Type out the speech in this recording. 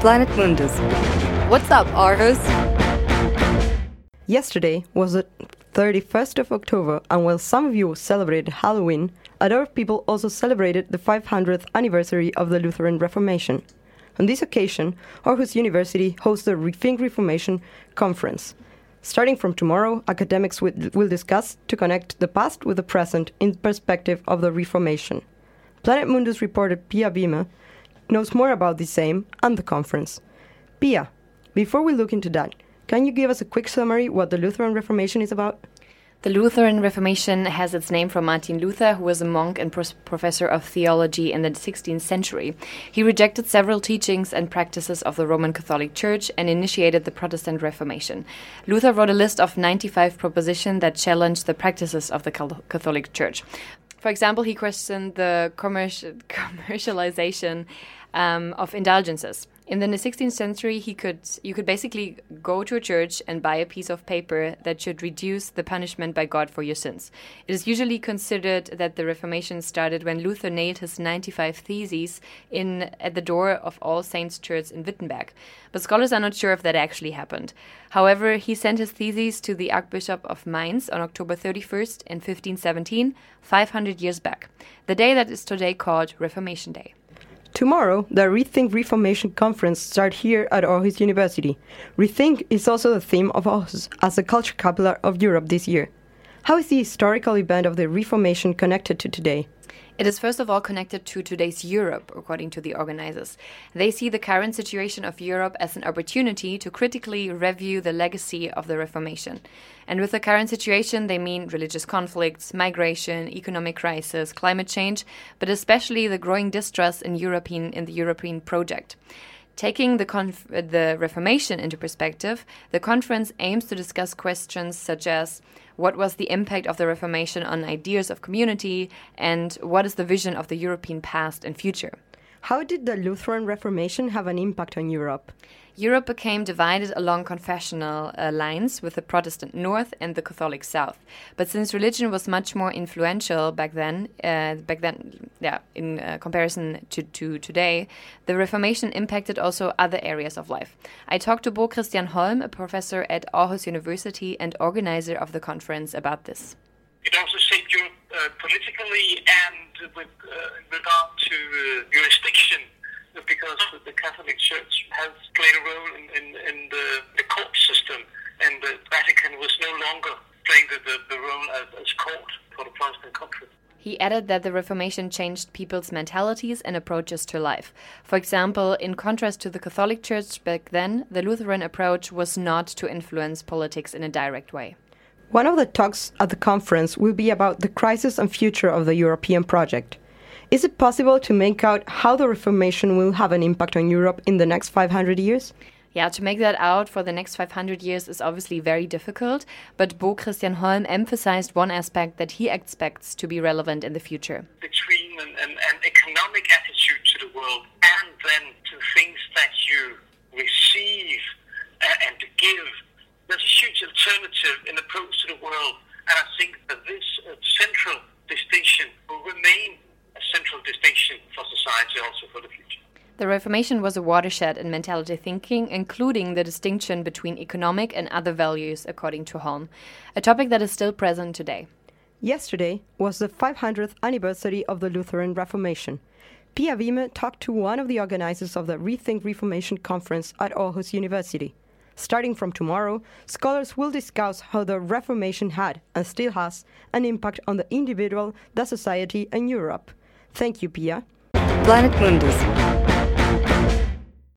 Planet Mundus. What's up, Aarhus? Yesterday was the 31st of October, and while some of you celebrated Halloween, other people also celebrated the 500th anniversary of the Lutheran Reformation. On this occasion, Aarhus University hosts the Rethink Reformation conference. Starting from tomorrow, academics will discuss to connect the past with the present in perspective of the Reformation. Planet Mundus reporter Pia Bima knows more about the same and the conference. Pia, before we look into that, can you give us a quick summary what the Lutheran Reformation is about? The Lutheran Reformation has its name from Martin Luther, who was a monk and professor of theology in the 16th century. He rejected several teachings and practices of the Roman Catholic Church and initiated the Protestant Reformation. Luther wrote a list of 95 propositions that challenged the practices of the Catholic Church. For example, he questioned the commercial, commercialization um, of indulgences. In the 16th century, he could you could basically go to a church and buy a piece of paper that should reduce the punishment by God for your sins. It is usually considered that the Reformation started when Luther nailed his 95 theses in at the door of All Saints Church in Wittenberg. But scholars are not sure if that actually happened. However, he sent his theses to the Archbishop of Mainz on October 31st in 1517, 500 years back, the day that is today called Reformation Day. Tomorrow, the Rethink Reformation Conference starts here at Aarhus University. Rethink is also the theme of Aarhus as the culture capital of Europe this year. How is the historical event of the Reformation connected to today? It is first of all connected to today's Europe, according to the organizers. They see the current situation of Europe as an opportunity to critically review the legacy of the Reformation. And with the current situation, they mean religious conflicts, migration, economic crisis, climate change, but especially the growing distrust in European in the European project. Taking the, conf- the Reformation into perspective, the conference aims to discuss questions such as what was the impact of the Reformation on ideas of community and what is the vision of the European past and future. How did the Lutheran Reformation have an impact on Europe? Europe became divided along confessional uh, lines with the Protestant North and the Catholic South. But since religion was much more influential back then, uh, back then, yeah, in uh, comparison to, to today, the Reformation impacted also other areas of life. I talked to Bo Kristian Holm, a professor at Aarhus University and organizer of the conference, about this. It also shaped Europe uh, politically and with uh, regard to uh, jurisdiction because the Catholic Church has played a role in, in, in the, the, court system, and the Vatican was no longer playing the, the, the role as, as court for the Protestant countries. He added that the Reformation changed people's mentalities and approaches to life. For example, in contrast to the Catholic Church back then, the Lutheran approach was not to influence politics in a direct way. One of the talks at the conference will be about the crisis and future of the European project. Is it possible to make out how the Reformation will have an impact on Europe in the next 500 years? Yeah, to make that out for the next 500 years is obviously very difficult, but Bo Kristian Holm emphasized one aspect that he expects to be relevant in the future. Between an, an, an economic attitude to the world and then to things that you receive uh, and to give, there's a huge alternative in approach to the world. And I think that this uh, central distinction will remain central distinction for society also for the future. The Reformation was a watershed in mentality thinking, including the distinction between economic and other values, according to Holm, a topic that is still present today. Yesterday was the 500th anniversary of the Lutheran Reformation. Pia Wieme talked to one of the organizers of the Rethink Reformation conference at Aarhus University. Starting from tomorrow, scholars will discuss how the Reformation had, and still has, an impact on the individual, the society, and Europe. Thank you, Pia. Planet Mundus. Bye.